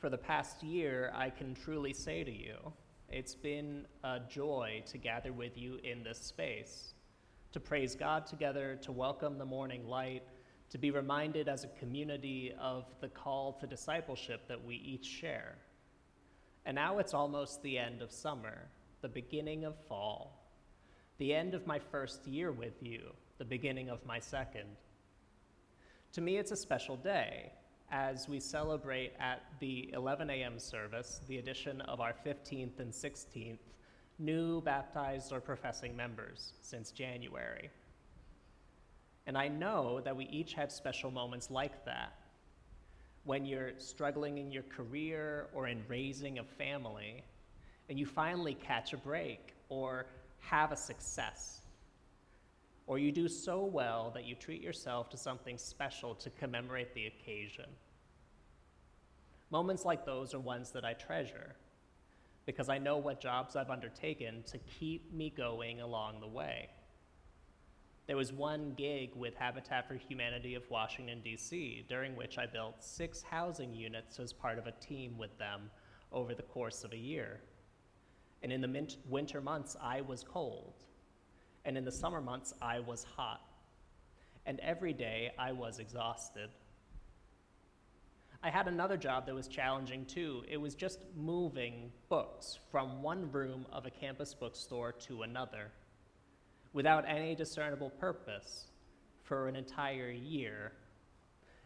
for the past year, I can truly say to you, it's been a joy to gather with you in this space, to praise God together, to welcome the morning light, to be reminded as a community of the call to discipleship that we each share. And now it's almost the end of summer, the beginning of fall, the end of my first year with you, the beginning of my second. To me, it's a special day as we celebrate at the 11 a.m. service the addition of our 15th and 16th new baptized or professing members since January. And I know that we each have special moments like that. When you're struggling in your career or in raising a family, and you finally catch a break or have a success. Or you do so well that you treat yourself to something special to commemorate the occasion. Moments like those are ones that I treasure because I know what jobs I've undertaken to keep me going along the way. There was one gig with Habitat for Humanity of Washington, D.C., during which I built six housing units as part of a team with them over the course of a year. And in the winter months, I was cold. And in the summer months, I was hot. And every day, I was exhausted. I had another job that was challenging too. It was just moving books from one room of a campus bookstore to another without any discernible purpose for an entire year.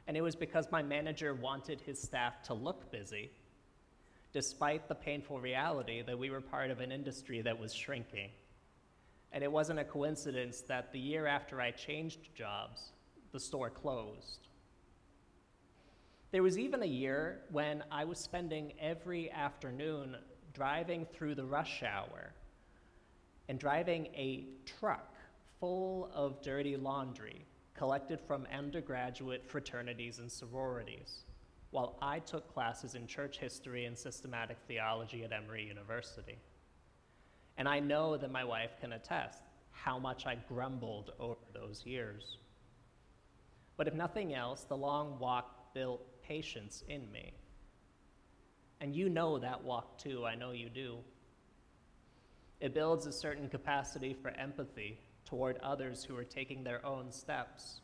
And it was because my manager wanted his staff to look busy, despite the painful reality that we were part of an industry that was shrinking. And it wasn't a coincidence that the year after I changed jobs, the store closed. There was even a year when I was spending every afternoon driving through the rush hour and driving a truck full of dirty laundry collected from undergraduate fraternities and sororities while I took classes in church history and systematic theology at Emory University. And I know that my wife can attest how much I grumbled over those years. But if nothing else, the long walk built patience in me. And you know that walk too, I know you do. It builds a certain capacity for empathy toward others who are taking their own steps,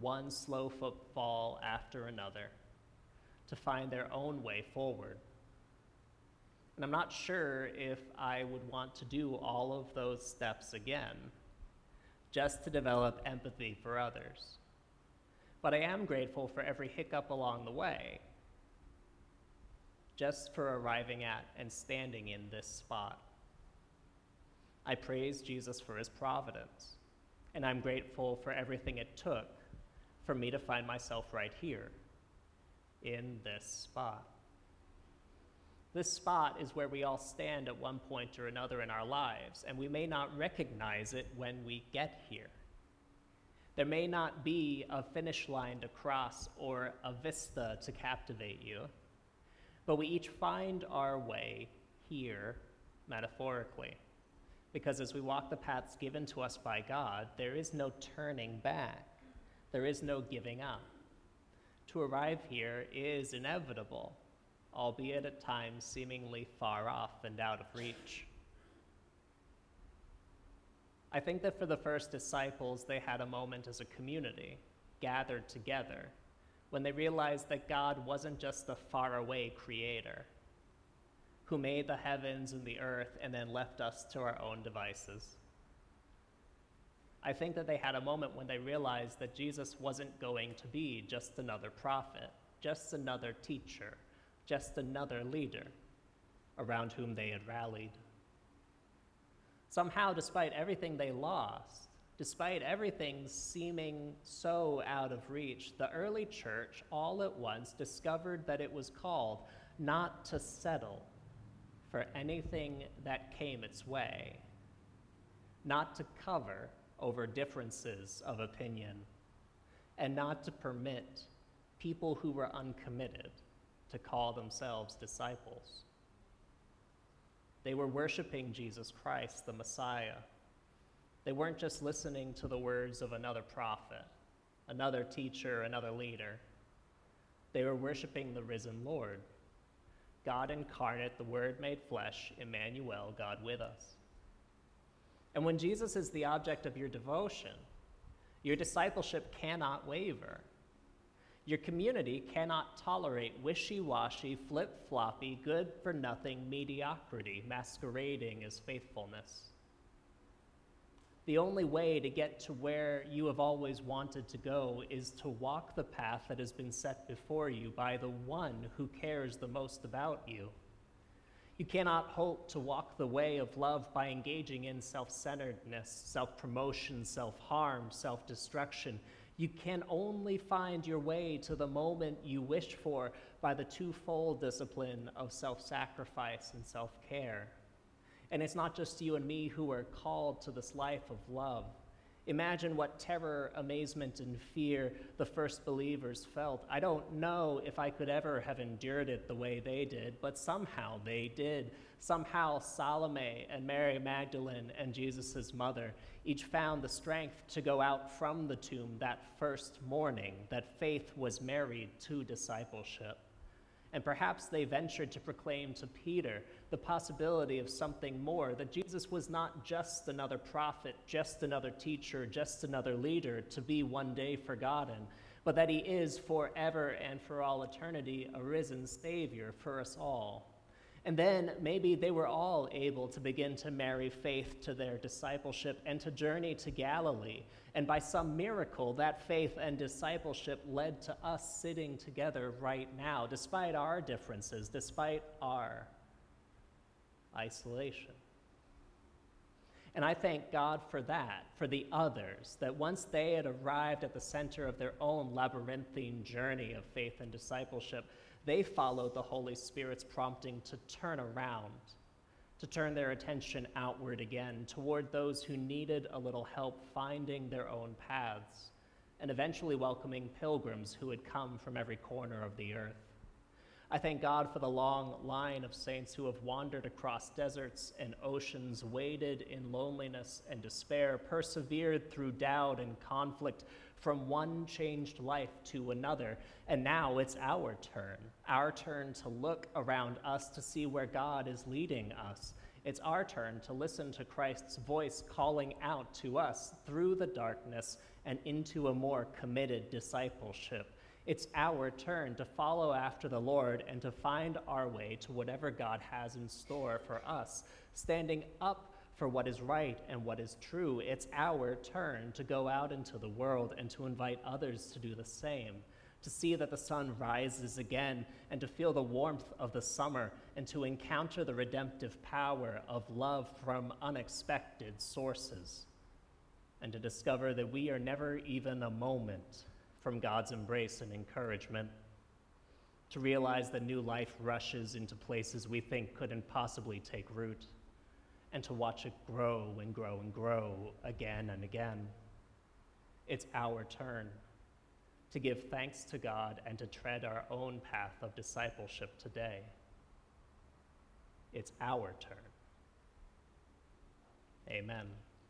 one slow footfall after another, to find their own way forward. And I'm not sure if I would want to do all of those steps again, just to develop empathy for others but I am grateful for every hiccup along the way, just for arriving at and standing in this spot. I praise Jesus for his providence, and I'm grateful for everything it took for me to find myself right here, in this spot. This spot is where we all stand at one point or another in our lives, and we may not recognize it when we get here. There may not be a finish line to cross or a vista to captivate you, but we each find our way here, metaphorically. Because as we walk the paths given to us by God, there is no turning back, there is no giving up. To arrive here is inevitable, albeit at times seemingly far off and out of reach. I think that for the first disciples, they had a moment as a community, gathered together, when they realized that God wasn't just a faraway creator who made the heavens and the earth and then left us to our own devices. I think that they had a moment when they realized that Jesus wasn't going to be just another prophet, just another teacher, just another leader around whom they had rallied. Somehow, despite everything they lost, despite everything seeming so out of reach, the early church all at once discovered that it was called not to settle for anything that came its way, not to cover over differences of opinion, and not to permit people who were uncommitted to call themselves disciples. They were worshiping Jesus Christ, the Messiah. They weren't just listening to the words of another prophet, another teacher, another leader. They were worshiping the risen Lord, God incarnate, the Word made flesh, Emmanuel, God with us. And when Jesus is the object of your devotion, your discipleship cannot waver. Your community cannot tolerate wishy washy, flip floppy, good for nothing mediocrity masquerading as faithfulness. The only way to get to where you have always wanted to go is to walk the path that has been set before you by the one who cares the most about you. You cannot hope to walk the way of love by engaging in self centeredness, self promotion, self harm, self destruction. You can only find your way to the moment you wish for by the twofold discipline of self sacrifice and self care. And it's not just you and me who are called to this life of love. Imagine what terror, amazement, and fear the first believers felt. I don't know if I could ever have endured it the way they did, but somehow they did. Somehow Salome and Mary Magdalene and Jesus' mother each found the strength to go out from the tomb that first morning that faith was married to discipleship. And perhaps they ventured to proclaim to Peter the possibility of something more that Jesus was not just another prophet, just another teacher, just another leader to be one day forgotten, but that he is forever and for all eternity a risen Savior for us all. And then maybe they were all able to begin to marry faith to their discipleship and to journey to Galilee. And by some miracle, that faith and discipleship led to us sitting together right now, despite our differences, despite our isolation. And I thank God for that, for the others, that once they had arrived at the center of their own labyrinthine journey of faith and discipleship, they followed the Holy Spirit's prompting to turn around, to turn their attention outward again toward those who needed a little help finding their own paths, and eventually welcoming pilgrims who had come from every corner of the earth. I thank God for the long line of saints who have wandered across deserts and oceans, waded in loneliness and despair, persevered through doubt and conflict, from one changed life to another. And now it's our turn, our turn to look around us to see where God is leading us. It's our turn to listen to Christ's voice calling out to us through the darkness and into a more committed discipleship. It's our turn to follow after the Lord and to find our way to whatever God has in store for us, standing up for what is right and what is true. It's our turn to go out into the world and to invite others to do the same, to see that the sun rises again and to feel the warmth of the summer and to encounter the redemptive power of love from unexpected sources, and to discover that we are never even a moment from God's embrace and encouragement to realize that new life rushes into places we think couldn't possibly take root and to watch it grow and grow and grow again and again. It's our turn to give thanks to God and to tread our own path of discipleship today. It's our turn. Amen.